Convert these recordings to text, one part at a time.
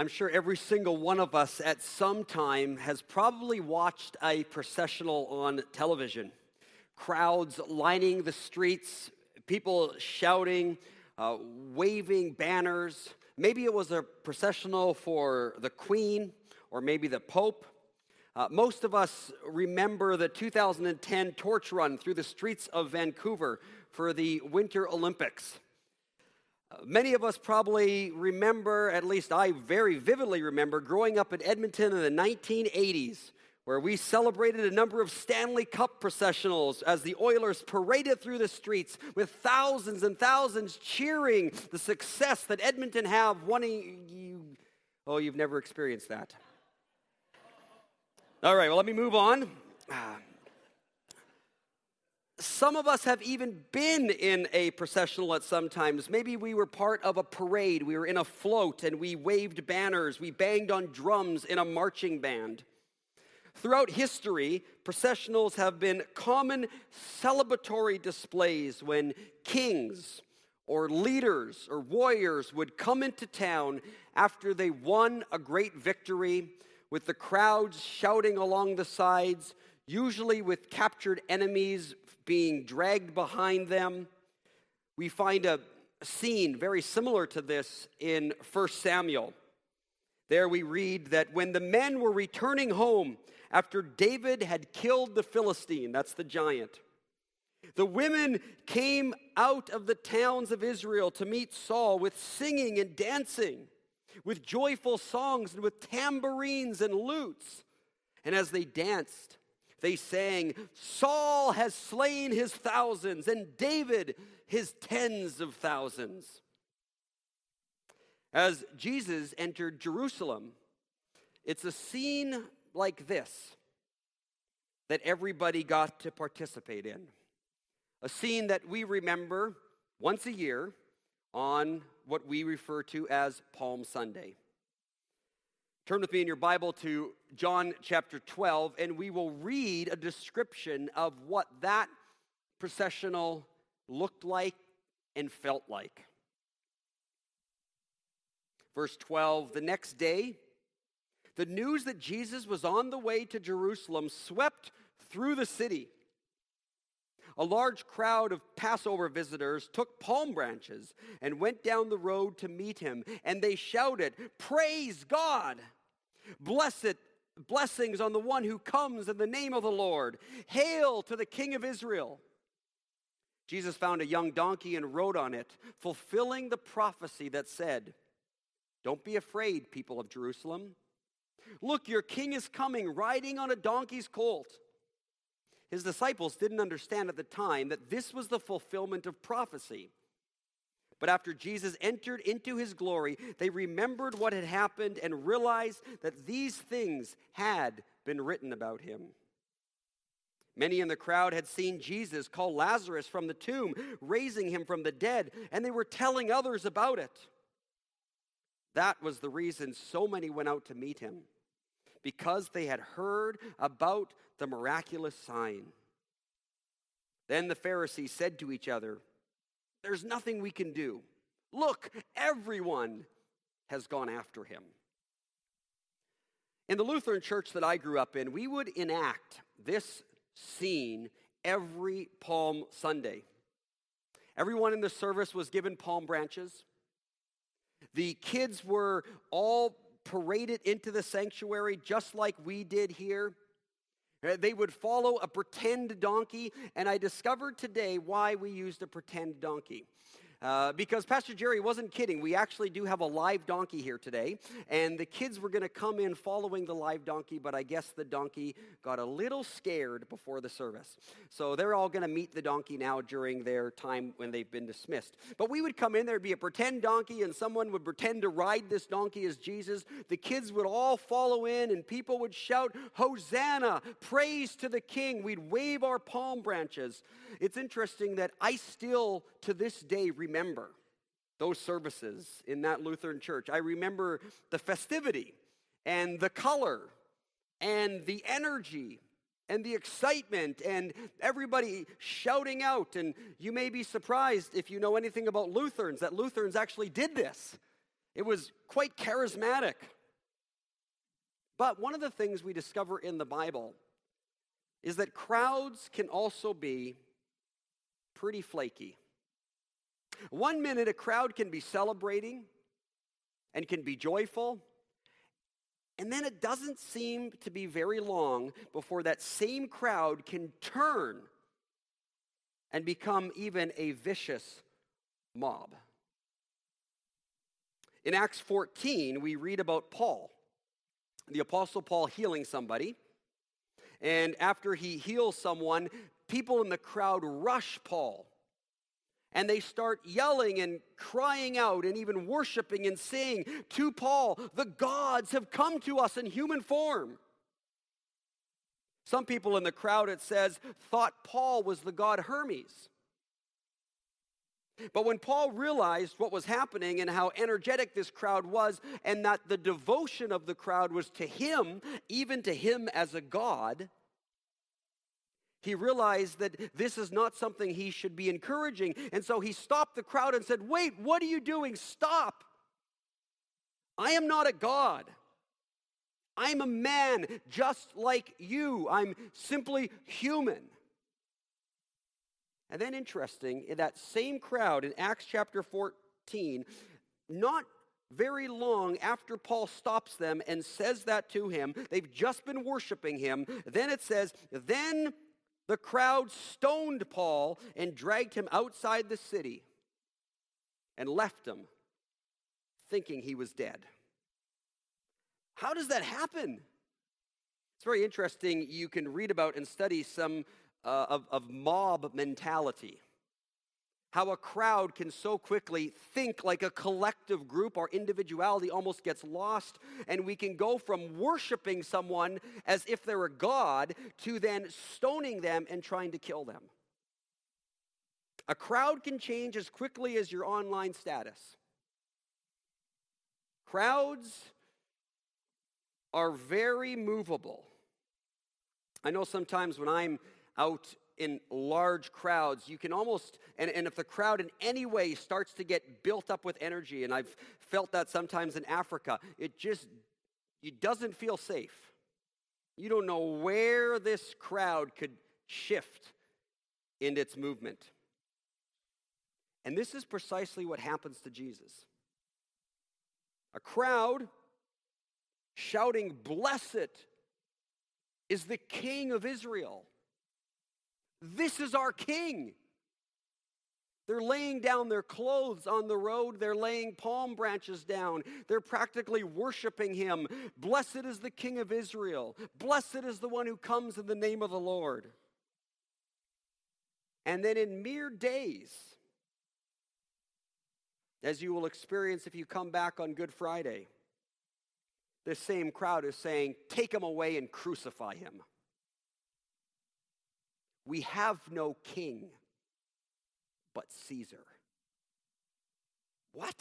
I'm sure every single one of us at some time has probably watched a processional on television. Crowds lining the streets, people shouting, uh, waving banners. Maybe it was a processional for the Queen or maybe the Pope. Uh, most of us remember the 2010 torch run through the streets of Vancouver for the Winter Olympics. Many of us probably remember, at least I very vividly remember, growing up in Edmonton in the 1980s, where we celebrated a number of Stanley Cup processionals as the Oilers paraded through the streets with thousands and thousands cheering the success that Edmonton have. You, oh, you've never experienced that. All right, well, let me move on. Ah. Some of us have even been in a processional at some times. Maybe we were part of a parade, we were in a float, and we waved banners, we banged on drums in a marching band. Throughout history, processionals have been common celebratory displays when kings or leaders or warriors would come into town after they won a great victory, with the crowds shouting along the sides, usually with captured enemies being dragged behind them. We find a scene very similar to this in 1 Samuel. There we read that when the men were returning home after David had killed the Philistine, that's the giant, the women came out of the towns of Israel to meet Saul with singing and dancing, with joyful songs and with tambourines and lutes. And as they danced, they sang, Saul has slain his thousands, and David his tens of thousands. As Jesus entered Jerusalem, it's a scene like this that everybody got to participate in. A scene that we remember once a year on what we refer to as Palm Sunday. Turn with me in your Bible to John chapter 12, and we will read a description of what that processional looked like and felt like. Verse 12 The next day, the news that Jesus was on the way to Jerusalem swept through the city. A large crowd of Passover visitors took palm branches and went down the road to meet him, and they shouted, Praise God! Blessed blessings on the one who comes in the name of the Lord. Hail to the King of Israel. Jesus found a young donkey and rode on it, fulfilling the prophecy that said, Don't be afraid, people of Jerusalem. Look, your king is coming riding on a donkey's colt. His disciples didn't understand at the time that this was the fulfillment of prophecy. But after Jesus entered into his glory, they remembered what had happened and realized that these things had been written about him. Many in the crowd had seen Jesus call Lazarus from the tomb, raising him from the dead, and they were telling others about it. That was the reason so many went out to meet him, because they had heard about the miraculous sign. Then the Pharisees said to each other, there's nothing we can do. Look, everyone has gone after him. In the Lutheran church that I grew up in, we would enact this scene every Palm Sunday. Everyone in the service was given palm branches. The kids were all paraded into the sanctuary just like we did here. Uh, they would follow a pretend donkey, and I discovered today why we used a pretend donkey. Uh, because Pastor Jerry wasn't kidding. We actually do have a live donkey here today, and the kids were going to come in following the live donkey, but I guess the donkey got a little scared before the service. So they're all going to meet the donkey now during their time when they've been dismissed. But we would come in, there'd be a pretend donkey, and someone would pretend to ride this donkey as Jesus. The kids would all follow in, and people would shout, Hosanna, praise to the King. We'd wave our palm branches. It's interesting that I still, to this day, remember remember those services in that Lutheran church. I remember the festivity and the color and the energy and the excitement and everybody shouting out. And you may be surprised if you know anything about Lutherans that Lutherans actually did this. It was quite charismatic. But one of the things we discover in the Bible is that crowds can also be pretty flaky. One minute, a crowd can be celebrating and can be joyful. And then it doesn't seem to be very long before that same crowd can turn and become even a vicious mob. In Acts 14, we read about Paul, the Apostle Paul healing somebody. And after he heals someone, people in the crowd rush Paul. And they start yelling and crying out and even worshiping and saying to Paul, The gods have come to us in human form. Some people in the crowd, it says, thought Paul was the god Hermes. But when Paul realized what was happening and how energetic this crowd was, and that the devotion of the crowd was to him, even to him as a god, he realized that this is not something he should be encouraging. And so he stopped the crowd and said, Wait, what are you doing? Stop. I am not a god. I'm a man just like you. I'm simply human. And then, interesting, in that same crowd in Acts chapter 14, not very long after Paul stops them and says that to him, they've just been worshiping him. Then it says, Then the crowd stoned Paul and dragged him outside the city and left him, thinking he was dead. How does that happen? It's very interesting. You can read about and study some uh, of, of mob mentality. How a crowd can so quickly think like a collective group, our individuality almost gets lost, and we can go from worshiping someone as if they're a god to then stoning them and trying to kill them. A crowd can change as quickly as your online status. Crowds are very movable. I know sometimes when I'm out in large crowds, you can almost, and, and if the crowd in any way starts to get built up with energy, and I've felt that sometimes in Africa, it just it doesn't feel safe. You don't know where this crowd could shift in its movement. And this is precisely what happens to Jesus. A crowd shouting, Blessed is the King of Israel. This is our king. They're laying down their clothes on the road. They're laying palm branches down. They're practically worshiping him. Blessed is the King of Israel. Blessed is the one who comes in the name of the Lord. And then in mere days, as you will experience if you come back on Good Friday, this same crowd is saying, Take him away and crucify him. We have no king but Caesar. What?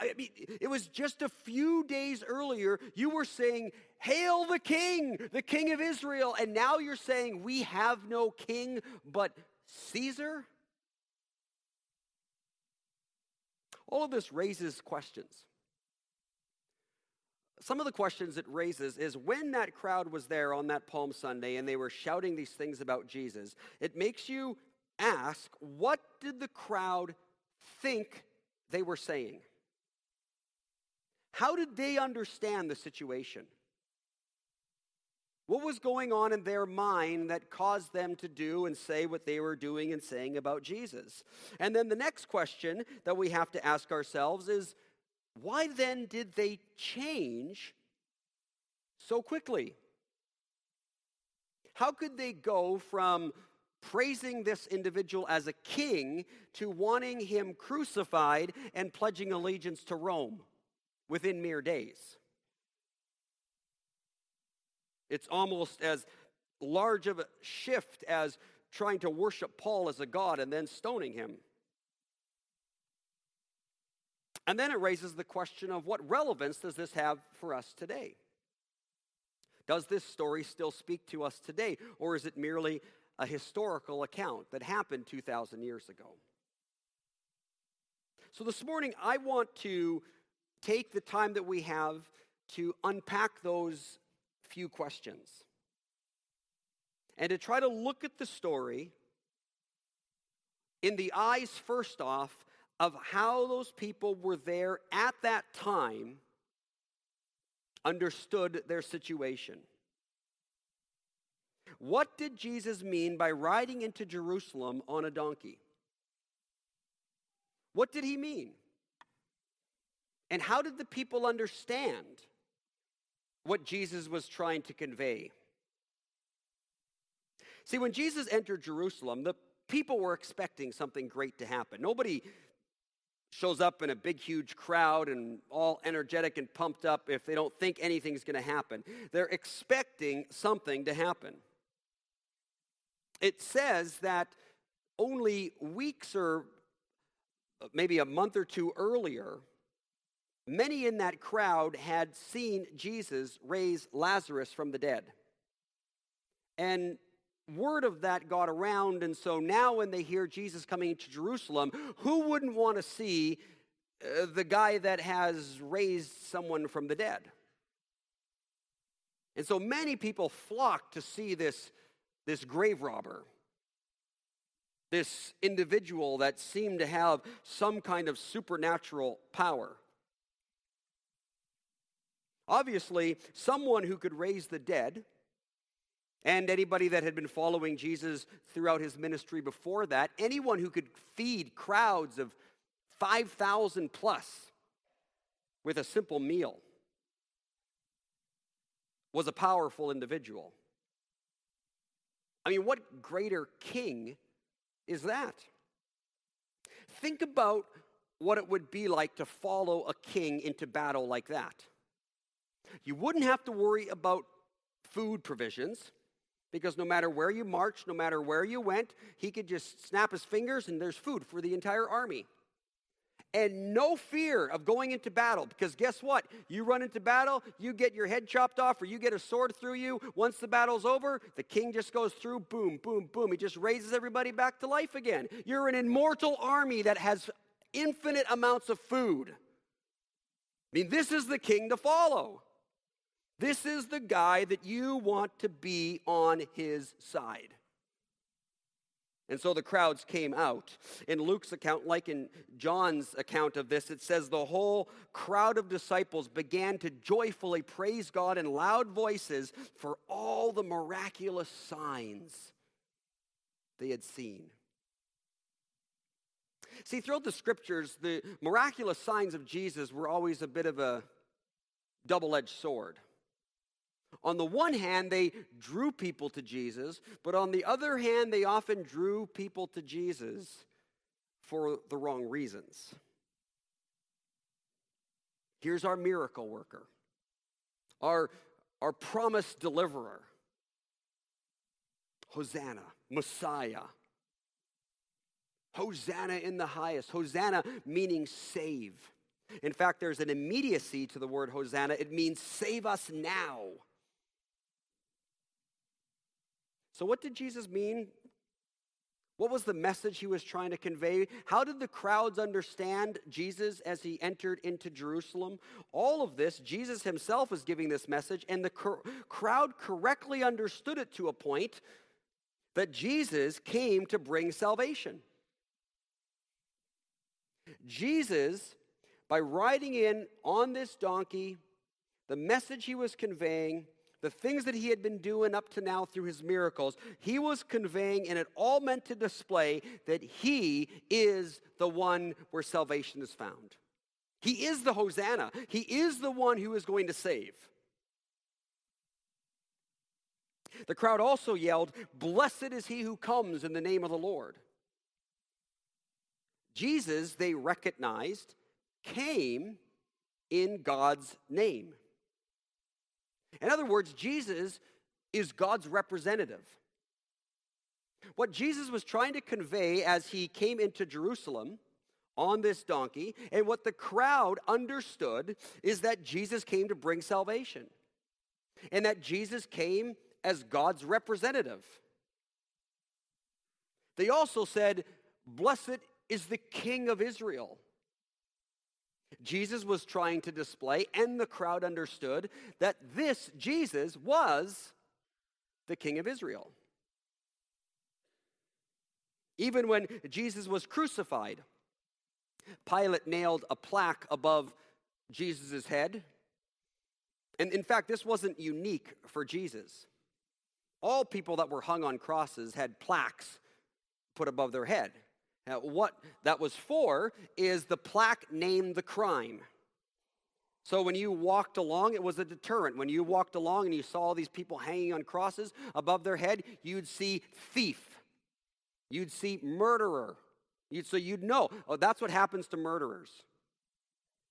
I mean, it was just a few days earlier you were saying, Hail the king, the king of Israel. And now you're saying, We have no king but Caesar? All of this raises questions some of the questions it raises is when that crowd was there on that Palm Sunday and they were shouting these things about Jesus, it makes you ask, what did the crowd think they were saying? How did they understand the situation? What was going on in their mind that caused them to do and say what they were doing and saying about Jesus? And then the next question that we have to ask ourselves is why then did they change so quickly? How could they go from praising this individual as a king to wanting him crucified and pledging allegiance to Rome within mere days? It's almost as large of a shift as trying to worship Paul as a god and then stoning him. And then it raises the question of what relevance does this have for us today? Does this story still speak to us today, or is it merely a historical account that happened 2,000 years ago? So this morning, I want to take the time that we have to unpack those few questions and to try to look at the story in the eyes, first off, of how those people were there at that time, understood their situation. What did Jesus mean by riding into Jerusalem on a donkey? What did he mean? And how did the people understand what Jesus was trying to convey? See, when Jesus entered Jerusalem, the people were expecting something great to happen. Nobody shows up in a big, huge crowd and all energetic and pumped up if they don't think anything's going to happen. They're expecting something to happen. It says that only weeks or uh, maybe a month or two earlier, many in that crowd had seen Jesus raise Lazarus from the dead. And word of that got around, and so now when they hear Jesus coming to Jerusalem, who wouldn't want to see uh, the guy that has raised someone from the dead? And so many people flock to see this, this grave robber this individual that seemed to have some kind of supernatural power. Obviously, someone who could raise the dead, and anybody that had been following Jesus throughout his ministry before that, anyone who could feed crowds of 5,000 plus with a simple meal was a powerful individual. I mean, what greater king is that? Think about what it would be like to follow a king into battle like that. You wouldn't have to worry about food provisions because no matter where you marched, no matter where you went, he could just snap his fingers and there's food for the entire army and no fear of going into battle because guess what? You run into battle, you get your head chopped off, or you get a sword through you. Once the battle's over, the king just goes through, boom, boom, boom. He just raises everybody back to life again. You're an immortal army that has infinite amounts of food. I mean, this is the king to follow. This is the guy that you want to be on his side. And so the crowds came out. In Luke's account, like in John's account of this, it says the whole crowd of disciples began to joyfully praise God in loud voices for all the miraculous signs they had seen. See, throughout the scriptures, the miraculous signs of Jesus were always a bit of a double edged sword. On the one hand, they drew people to Jesus, but on the other hand, they often drew people to Jesus for the wrong reasons. Here's our miracle worker, our, our promised deliverer. Hosanna, Messiah. Hosanna in the highest. Hosanna meaning save. In fact, there's an immediacy to the word Hosanna. It means save us now. So, what did Jesus mean? What was the message he was trying to convey? How did the crowds understand Jesus as he entered into Jerusalem? All of this, Jesus himself was giving this message, and the cr- crowd correctly understood it to a point that Jesus came to bring salvation. Jesus, by riding in on this donkey, the message he was conveying the things that he had been doing up to now through his miracles, he was conveying, and it all meant to display that he is the one where salvation is found. He is the Hosanna, he is the one who is going to save. The crowd also yelled, Blessed is he who comes in the name of the Lord. Jesus, they recognized, came in God's name. In other words, Jesus is God's representative. What Jesus was trying to convey as he came into Jerusalem on this donkey, and what the crowd understood, is that Jesus came to bring salvation, and that Jesus came as God's representative. They also said, Blessed is the King of Israel. Jesus was trying to display, and the crowd understood, that this Jesus was the King of Israel. Even when Jesus was crucified, Pilate nailed a plaque above Jesus' head. And in fact, this wasn't unique for Jesus. All people that were hung on crosses had plaques put above their head. Now, what that was for is the plaque named the crime. So when you walked along, it was a deterrent. When you walked along and you saw these people hanging on crosses above their head, you'd see thief. You'd see murderer. You'd, so you'd know, oh, that's what happens to murderers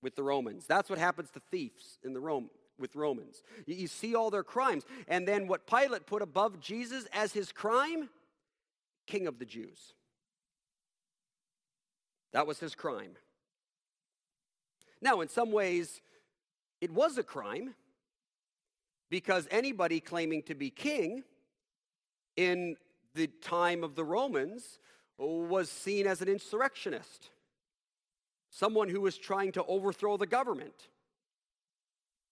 with the Romans. That's what happens to thieves in the Rome with Romans. You, you see all their crimes. And then what Pilate put above Jesus as his crime? King of the Jews. That was his crime. Now, in some ways, it was a crime because anybody claiming to be king in the time of the Romans was seen as an insurrectionist, someone who was trying to overthrow the government.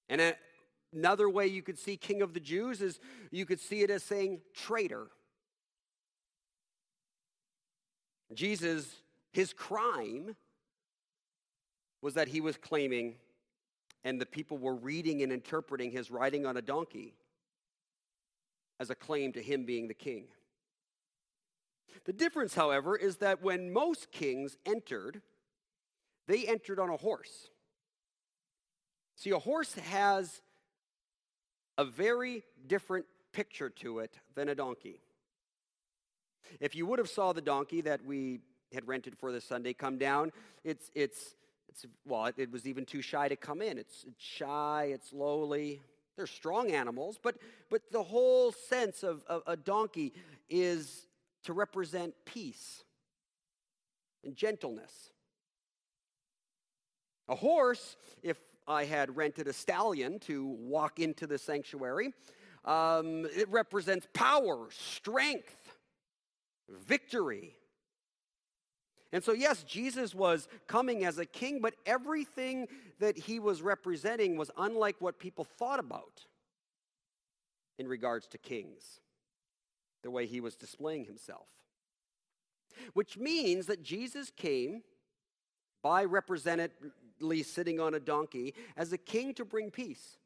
And another way you could see king of the Jews is you could see it as saying traitor. Jesus, his crime was that he was claiming, and the people were reading and interpreting his riding on a donkey as a claim to him being the king. The difference, however, is that when most kings entered, they entered on a horse. See, a horse has a very different picture to it than a donkey. If you would have saw the donkey that we had rented for this Sunday come down, it's it's it's well, it, it was even too shy to come in. It's, it's shy, it's lowly. They're strong animals, but but the whole sense of, of a donkey is to represent peace and gentleness. A horse, if I had rented a stallion to walk into the sanctuary, um, it represents power, strength, victory. And so, yes, Jesus was coming as a king, but everything that he was representing was unlike what people thought about in regards to kings the way he was displaying himself. Which means that Jesus came by representatively sitting on a donkey as a king to bring peace.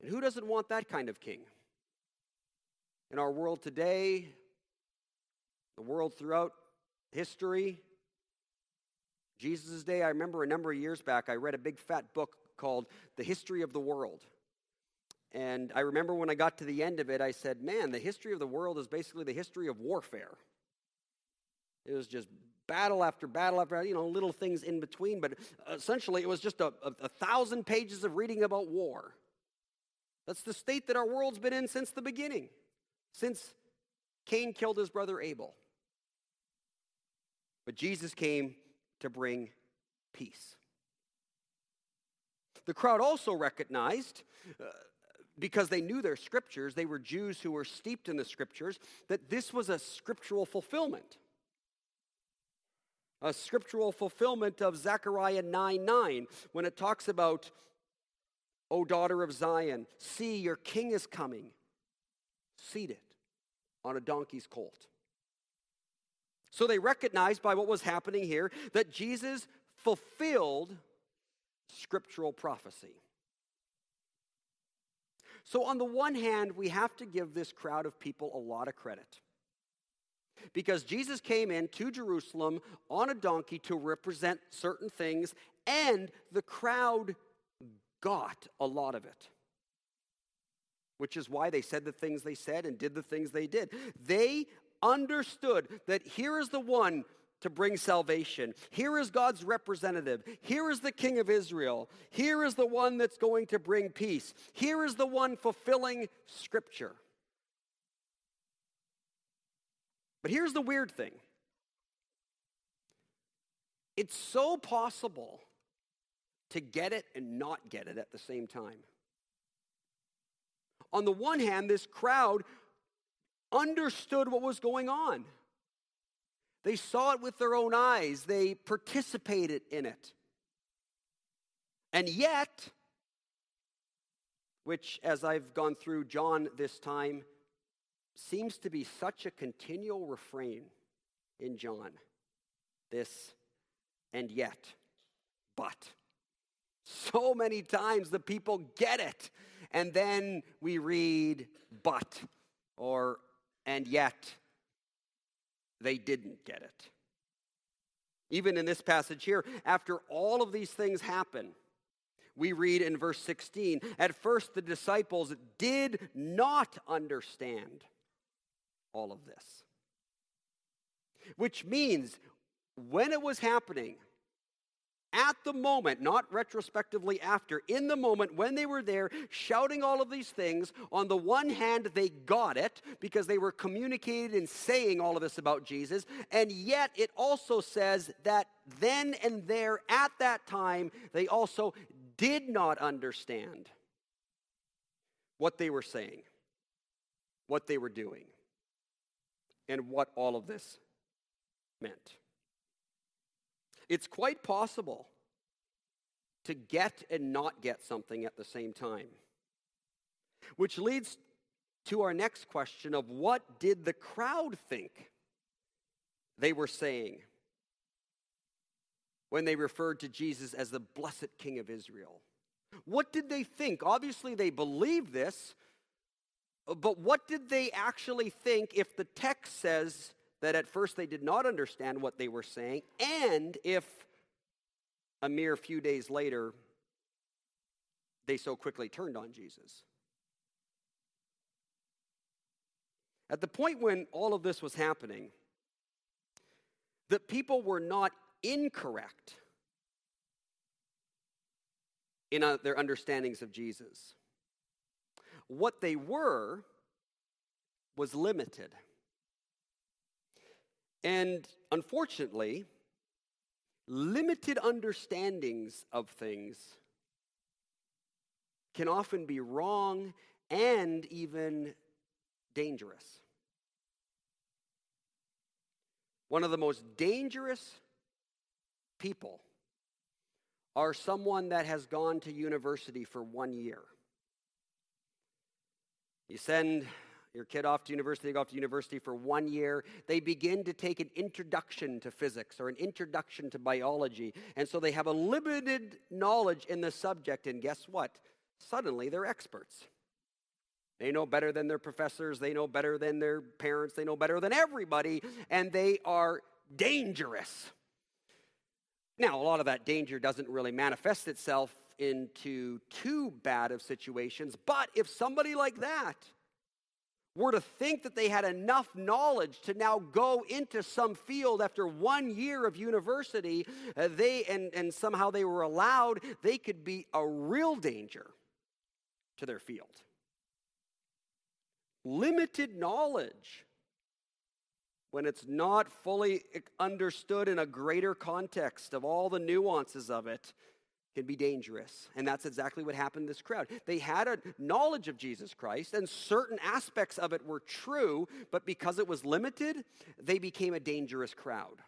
And who doesn't want that kind of king? In our world today, the world throughout history, Jesus' day, I remember a number of years back, I read a big fat book called The History of the World. And I remember when I got to the end of it, I said, man, the history of the world is basically the history of warfare. It was just battle after battle after, you know, little things in between, but uh, essentially it was just a, a, a thousand pages of reading about war. That's the state that our world's been in since the beginning, since Cain killed his brother Abel. But Jesus came to bring peace. The crowd also recognized uh, because they knew their scriptures, they were Jews who were steeped in the scriptures, that this was a scriptural fulfillment. A scriptural fulfillment of Zechariah 9 9, when it talks about, O daughter of Zion, see, your king is coming, seated on a donkey's colt. So they recognized by what was happening here that Jesus fulfilled scriptural prophecy. So, on the one hand, we have to give this crowd of people a lot of credit. Because Jesus came in to Jerusalem on a donkey to represent certain things, and the crowd got a lot of it. Which is why they said the things they said and did the things they did. They understood that here is the one to bring salvation. Here is God's representative. Here is the King of Israel. Here is the one that's going to bring peace. Here is the one fulfilling Scripture. But here's the weird thing it's so possible to get it and not get it at the same time. On the one hand, this crowd understood what was going on. They saw it with their own eyes, they participated in it. And yet, which, as I've gone through John this time, seems to be such a continual refrain in John. This and yet, but. So many times the people get it, and then we read but or and yet they didn't get it. Even in this passage here, after all of these things happen, we read in verse 16 at first the disciples did not understand all of this. Which means when it was happening, at the moment, not retrospectively after, in the moment when they were there shouting all of these things, on the one hand, they got it because they were communicating and saying all of this about Jesus. And yet, it also says that then and there at that time, they also did not understand what they were saying, what they were doing, and what all of this meant. It's quite possible to get and not get something at the same time. Which leads to our next question of what did the crowd think they were saying when they referred to Jesus as the blessed King of Israel? What did they think? Obviously, they believed this, but what did they actually think if the text says that at first they did not understand what they were saying, and if a mere few days later they so quickly turned on Jesus. At the point when all of this was happening, the people were not incorrect in uh, their understandings of Jesus. What they were was limited. And unfortunately, limited understandings of things can often be wrong and even dangerous. One of the most dangerous people are someone that has gone to university for one year. You send your kid off to university, they go off to university for one year. They begin to take an introduction to physics or an introduction to biology. And so they have a limited knowledge in the subject. And guess what? Suddenly they're experts. They know better than their professors, they know better than their parents, they know better than everybody, and they are dangerous. Now, a lot of that danger doesn't really manifest itself into too bad of situations, but if somebody like that were to think that they had enough knowledge to now go into some field after one year of university, uh, they and, and somehow they were allowed, they could be a real danger to their field. Limited knowledge, when it's not fully understood in a greater context of all the nuances of it, can be dangerous. And that's exactly what happened to this crowd. They had a knowledge of Jesus Christ, and certain aspects of it were true, but because it was limited, they became a dangerous crowd.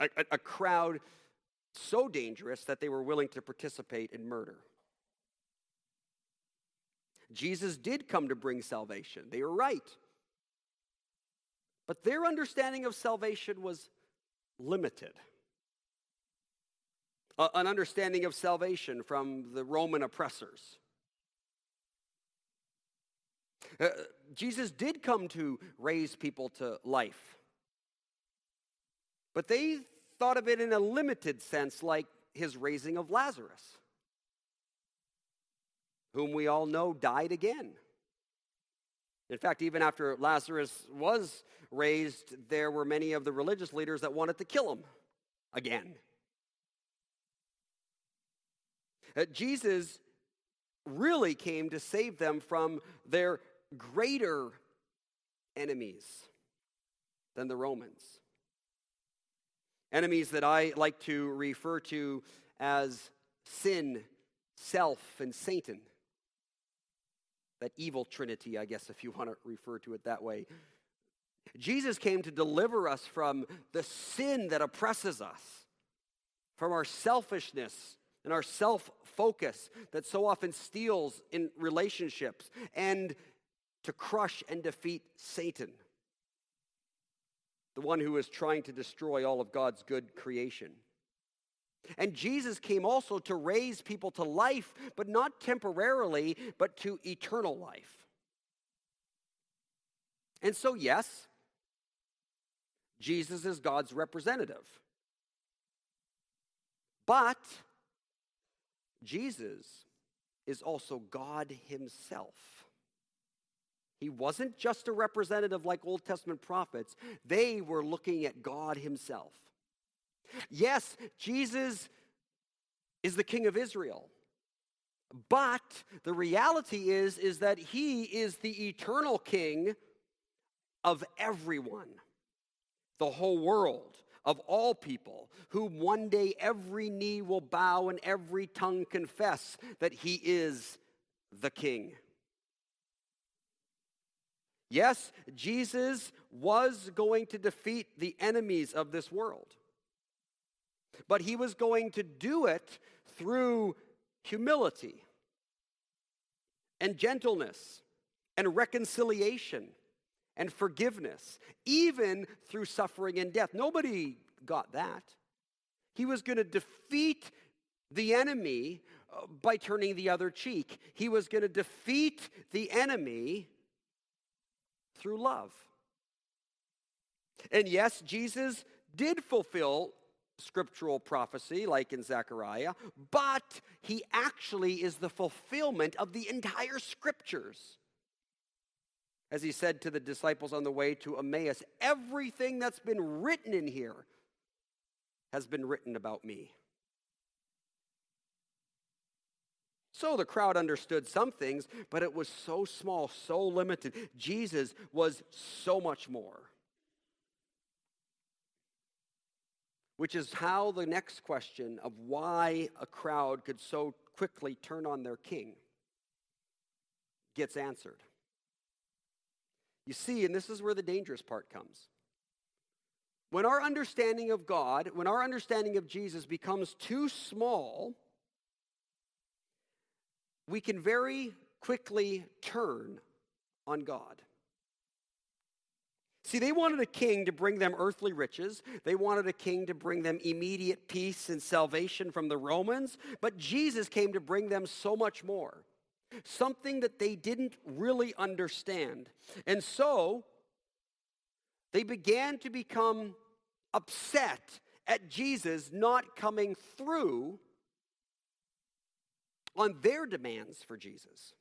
A, a, a crowd so dangerous that they were willing to participate in murder. Jesus did come to bring salvation. They were right. But their understanding of salvation was limited an understanding of salvation from the Roman oppressors. Uh, Jesus did come to raise people to life, but they thought of it in a limited sense, like his raising of Lazarus, whom we all know died again. In fact, even after Lazarus was raised, there were many of the religious leaders that wanted to kill him again. Uh, Jesus really came to save them from their greater enemies than the Romans. Enemies that I like to refer to as sin, self, and Satan. That evil trinity, I guess, if you want to refer to it that way. Jesus came to deliver us from the sin that oppresses us, from our selfishness and our self focus that so often steals in relationships, and to crush and defeat Satan, the one who is trying to destroy all of God's good creation. And Jesus came also to raise people to life, but not temporarily, but to eternal life. And so, yes, Jesus is God's representative. But Jesus is also God Himself. He wasn't just a representative like Old Testament prophets, they were looking at God Himself. Yes, Jesus is the King of Israel. But the reality is, is that he is the eternal king of everyone, the whole world, of all people, whom one day every knee will bow and every tongue confess that he is the king. Yes, Jesus was going to defeat the enemies of this world. But he was going to do it through humility and gentleness and reconciliation and forgiveness, even through suffering and death. Nobody got that. He was going to defeat the enemy uh, by turning the other cheek. He was going to defeat the enemy through love. And yes, Jesus did fulfill scriptural prophecy, like in Zechariah, but he actually is the fulfillment of the entire scriptures. As he said to the disciples on the way to Emmaus, everything that's been written in here has been written about me. So the crowd understood some things, but it was so small, so limited. Jesus was so much more. Which is how the next question of why a crowd could so quickly turn on their king gets answered. You see, and this is where the dangerous part comes. When our understanding of God, when our understanding of Jesus becomes too small, we can very quickly turn on God. See, they wanted a king to bring them earthly riches. They wanted a king to bring them immediate peace and salvation from the Romans. But Jesus came to bring them so much more. Something that they didn't really understand. And so, they began to become upset at Jesus not coming through on their demands for Jesus.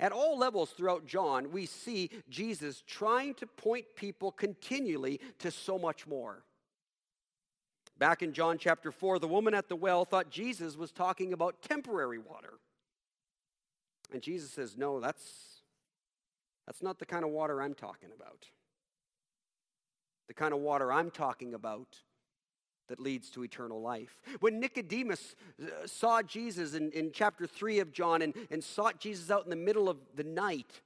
At all levels throughout John, we see Jesus trying to point people continually to so much more. Back in John chapter 4, the woman at the well thought Jesus was talking about temporary water. And Jesus says, No, that's, that's not the kind of water I'm talking about. The kind of water I'm talking about that leads to eternal life. When Nicodemus uh, saw Jesus in, in chapter 3 of John and, and sought Jesus out in the middle of the night,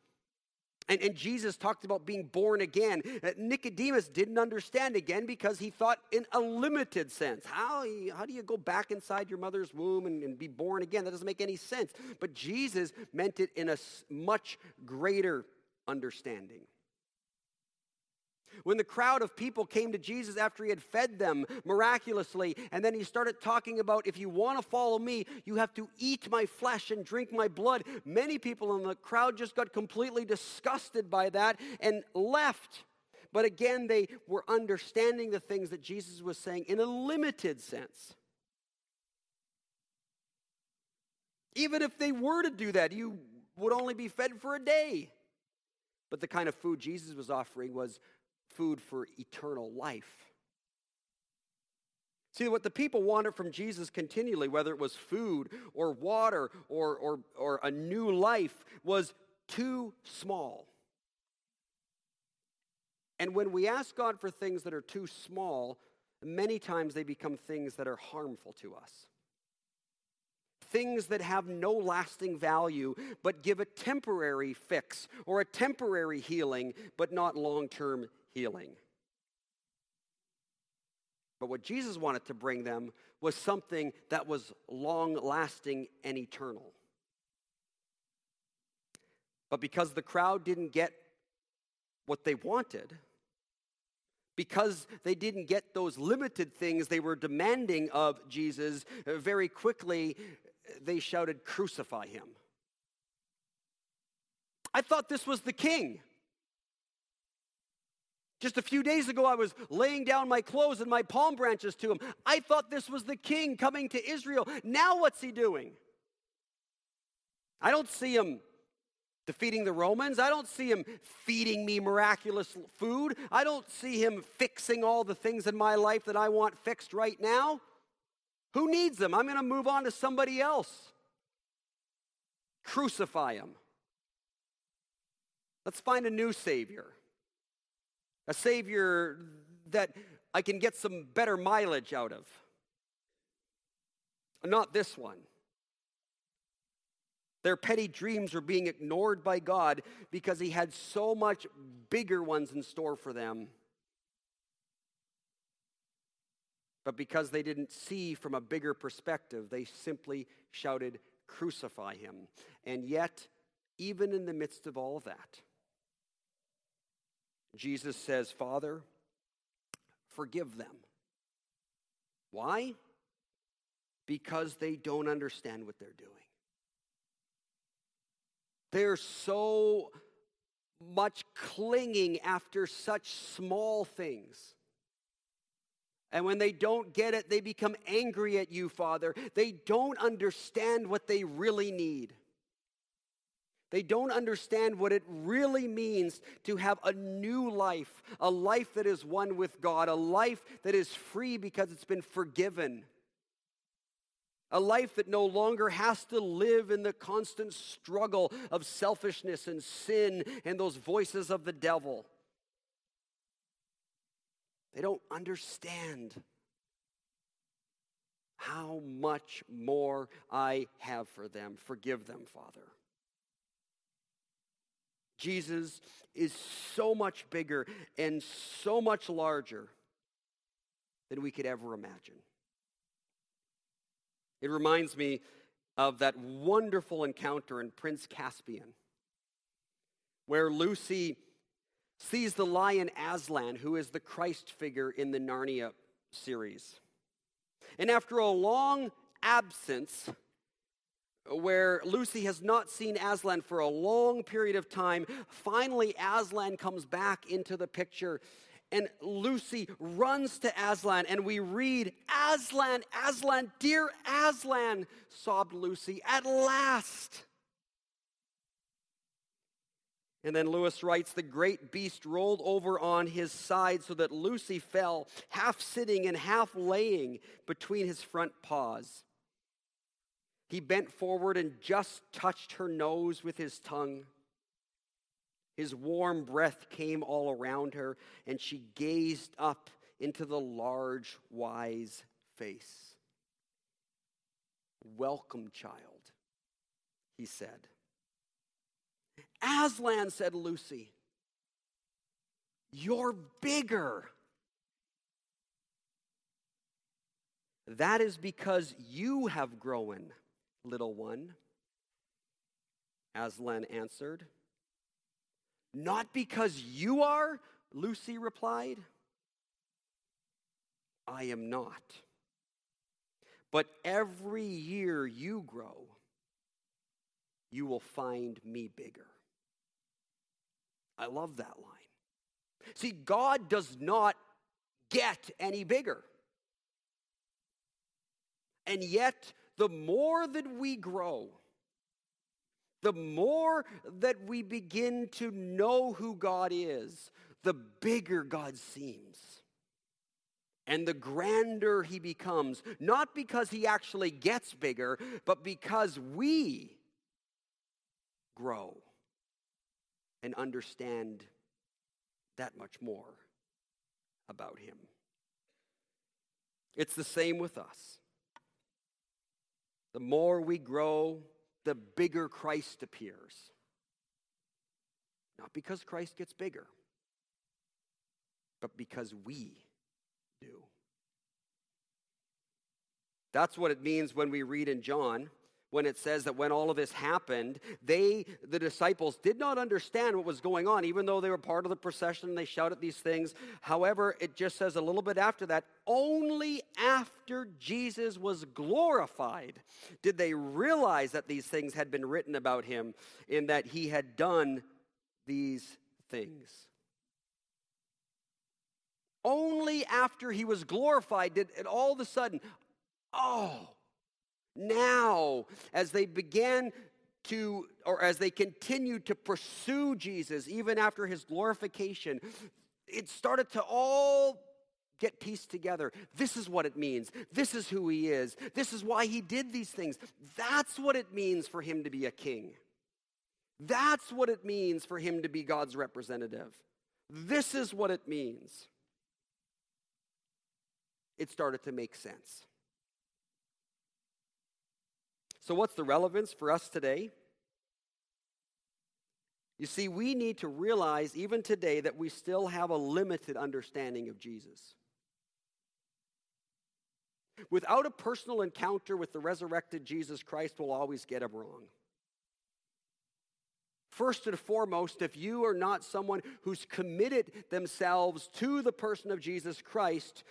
and, and Jesus talked about being born again. Uh, Nicodemus didn't understand again because he thought in a limited sense. How, how do you go back inside your mother's womb and, and be born again? That doesn't make any sense. But Jesus meant it in a much greater understanding. When the crowd of people came to Jesus after he had fed them miraculously, and then he started talking about if you want to follow me, you have to eat my flesh and drink my blood. Many people in the crowd just got completely disgusted by that and left. But again, they were understanding the things that Jesus was saying in a limited sense. Even if they were to do that, you would only be fed for a day. But the kind of food Jesus was offering was food for eternal life. See, what the people wanted from Jesus continually, whether it was food or water or, or, or a new life, was too small. And when we ask God for things that are too small, many times they become things that are harmful to us. things that have no lasting value, but give a temporary fix or a temporary healing, but not long term healing. But what Jesus wanted to bring them was something that was long lasting and eternal. But because the crowd didn't get what they wanted, because they didn't get those limited things they were demanding of Jesus, very quickly they shouted, Crucify him. I thought this was the king. Just a few days ago, I was laying down my clothes and my palm branches to him. I thought this was the king coming to Israel. Now, what's he doing? I don't see him defeating the Romans. I don't see him feeding me miraculous food. I don't see him fixing all the things in my life that I want fixed right now. Who needs him? I'm going to move on to somebody else. Crucify him. Let's find a new Savior. A Savior that I can get some better mileage out of. Not this one. Their petty dreams were being ignored by God because He had so much bigger ones in store for them. But because they didn't see from a bigger perspective, they simply shouted, Crucify him. And yet, even in the midst of all that, Jesus says, Father, forgive them. Why? Because they don't understand what they're doing. They're so much clinging after such small things. And when they don't get it, they become angry at you, Father. They don't understand what they really need. They don't understand what it really means to have a new life, a life that is one with God, a life that is free because it's been forgiven, a life that no longer has to live in the constant struggle of selfishness and sin and those voices of the devil. They don't understand how much more I have for them. Forgive them, Father. Jesus is so much bigger and so much larger than we could ever imagine. It reminds me of that wonderful encounter in Prince Caspian, where Lucy sees the lion Aslan, who is the Christ figure in the Narnia series. And after a long absence, where Lucy has not seen Aslan for a long period of time, finally Aslan comes back into the picture and Lucy runs to Aslan, and we read, Aslan, Aslan, dear Aslan, sobbed Lucy, at last. And then Lewis writes, the great beast rolled over on his side so that Lucy fell, half sitting and half laying between his front paws. He bent forward and just touched her nose with his tongue. His warm breath came all around her, and she gazed up into the large, wise face. Welcome, child, he said. Aslan, said Lucy, you're bigger. That is because you have grown, little one. Aslan answered. Not because you are, Lucy replied. I am not. But every year you grow, you will find me bigger. I love that line. See, God does not get any bigger. And yet, the more that we grow, the more that we begin to know who God is, the bigger God seems. And the grander he becomes, not because he actually gets bigger, but because we grow and understand that much more about him. It's the same with us. The more we grow, the bigger Christ appears. Not because Christ gets bigger, but because we do. That's what it means when we read in John when it says that when all of this happened, they, the disciples, did not understand what was going on, even though they were part of the procession. And they shouted these things. However, it just says a little bit after that, only after Jesus was glorified did they realize that these things had been written about him, in that he had done these things. Only after he was glorified did it all of a sudden, oh, now, as they began to, or as they continued to pursue Jesus, even after his glorification, it started to all get pieced together. This is what it means. This is who he is. This is why he did these things. That's what it means for him to be a king. That's what it means for him to be God's representative. This is what it means. It started to make sense. So, what's the relevance for us today? You see, we need to realize even today that we still have a limited understanding of Jesus. Without a personal encounter with the resurrected Jesus Christ, we'll always get him wrong. First and foremost, if you are not someone who's committed themselves to the person of Jesus Christ,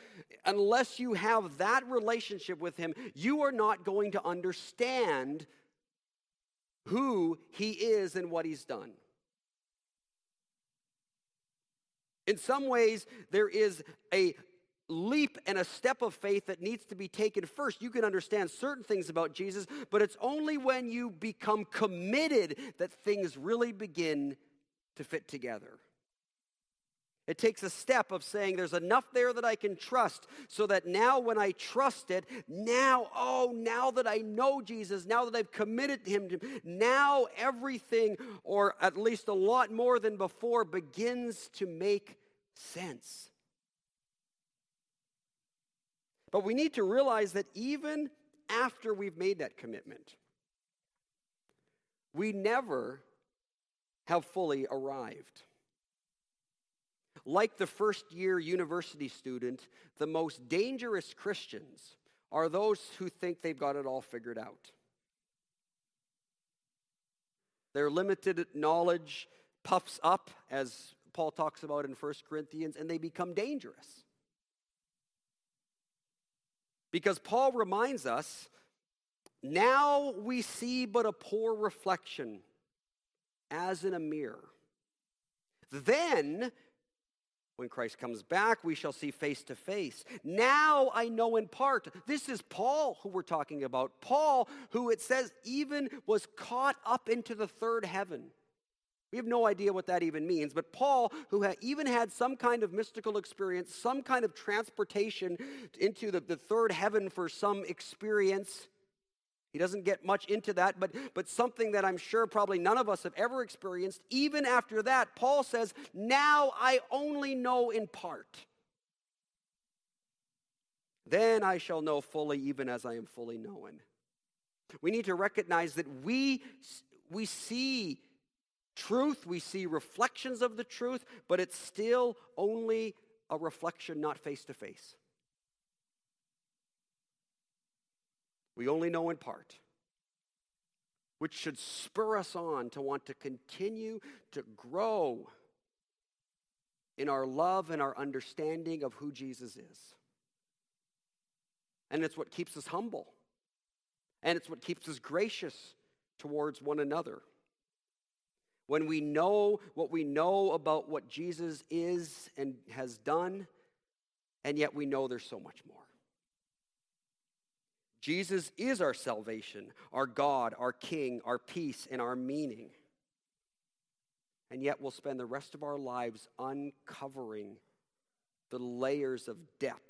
unless you have that relationship with Him, you are not going to understand who He is and what He's done. In some ways, there is a leap and a step of faith that needs to be taken first. You can understand certain things about Jesus, but it's only when you become committed that things really begin to fit together. It takes a step of saying there's enough there that I can trust so that now when I trust it, now, oh, now that I know Jesus, now that I've committed to him, now everything, or at least a lot more than before, begins to make sense. But we need to realize that even after we've made that commitment, we never have fully arrived. Like the first year university student, the most dangerous Christians are those who think they've got it all figured out. Their limited knowledge puffs up, as Paul talks about in 1 Corinthians, and they become dangerous. Because Paul reminds us now we see but a poor reflection as in a mirror. Then, when Christ comes back, we shall see face to face. Now I know in part. This is Paul who we're talking about. Paul, who it says even was caught up into the third heaven. We have no idea what that even means, but Paul, who had even had some kind of mystical experience, some kind of transportation into the, the third heaven for some experience, he doesn't get much into that, but, but something that I'm sure probably none of us have ever experienced. Even after that, Paul says, Now I only know in part. Then I shall know fully, even as I am fully known. We need to recognize that we, we see truth, we see reflections of the truth, but it's still only a reflection, not face to face. We only know in part, which should spur us on to want to continue to grow in our love and our understanding of who Jesus is. And it's what keeps us humble. And it's what keeps us gracious towards one another when we know what we know about what Jesus is and has done, and yet we know there's so much more. Jesus is our salvation, our God, our King, our peace, and our meaning. And yet we'll spend the rest of our lives uncovering the layers of depth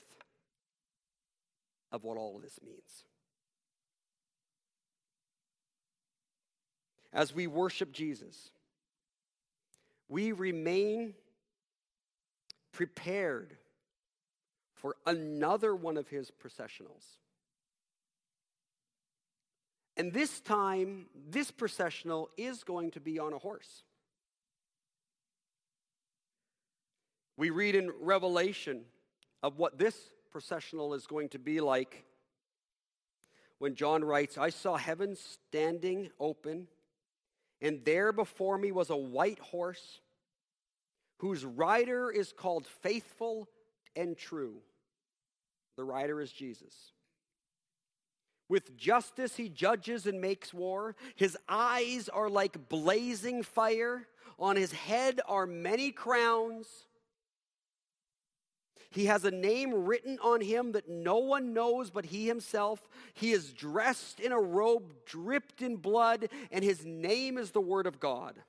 of what all of this means. As we worship Jesus, we remain prepared for another one of his processionals. And this time, this processional is going to be on a horse. We read in Revelation of what this processional is going to be like when John writes, I saw heaven standing open, and there before me was a white horse whose rider is called Faithful and True. The rider is Jesus. With justice he judges and makes war. His eyes are like blazing fire. On his head are many crowns. He has a name written on him that no one knows but he himself. He is dressed in a robe dripped in blood, and his name is the Word of God.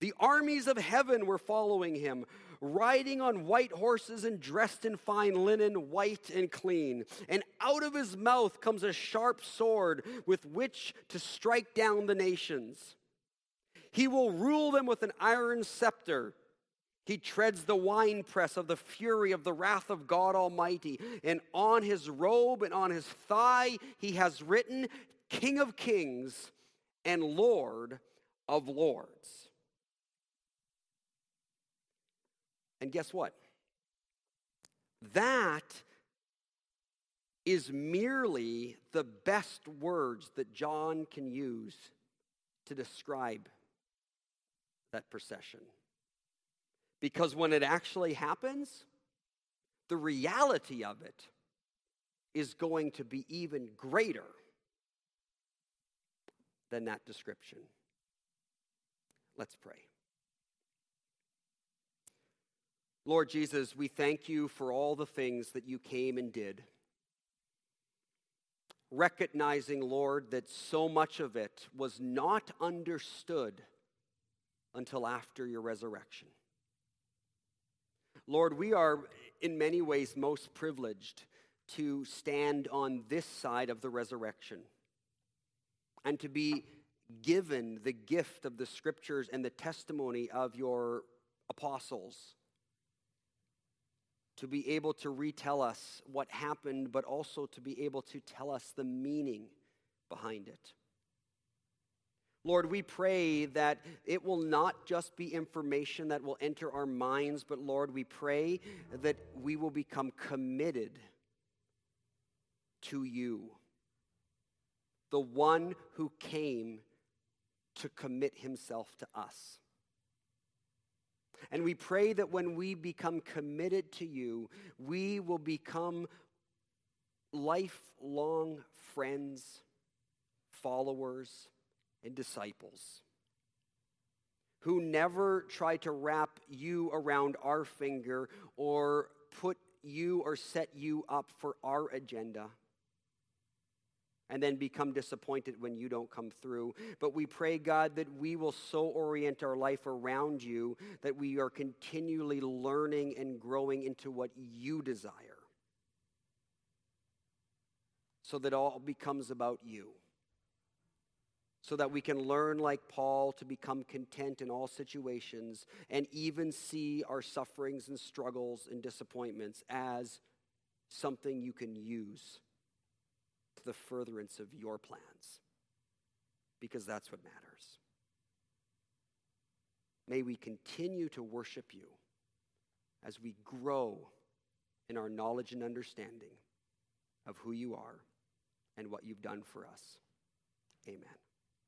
The armies of heaven were following him, riding on white horses and dressed in fine linen, white and clean. And out of his mouth comes a sharp sword with which to strike down the nations. He will rule them with an iron scepter. He treads the winepress of the fury of the wrath of God Almighty. And on his robe and on his thigh, he has written, King of Kings and Lord of Lords. And guess what? That is merely the best words that John can use to describe that procession. Because when it actually happens, the reality of it is going to be even greater than that description. Let's pray. Lord Jesus, we thank you for all the things that you came and did. Recognizing, Lord, that so much of it was not understood until after your resurrection. Lord, we are in many ways most privileged to stand on this side of the resurrection and to be given the gift of the scriptures and the testimony of your apostles. To be able to retell us what happened, but also to be able to tell us the meaning behind it. Lord, we pray that it will not just be information that will enter our minds, but Lord, we pray that we will become committed to you, the one who came to commit himself to us. And we pray that when we become committed to you, we will become lifelong friends, followers, and disciples who never try to wrap you around our finger or put you or set you up for our agenda and then become disappointed when you don't come through. But we pray, God, that we will so orient our life around you that we are continually learning and growing into what you desire. So that all becomes about you so that we can learn, like Paul, to become content in all situations and even see our sufferings and struggles and disappointments as something you can use to the furtherance of your plans, because that's what matters. May we continue to worship you as we grow in our knowledge and understanding of who you are and what you've done for us. Amen.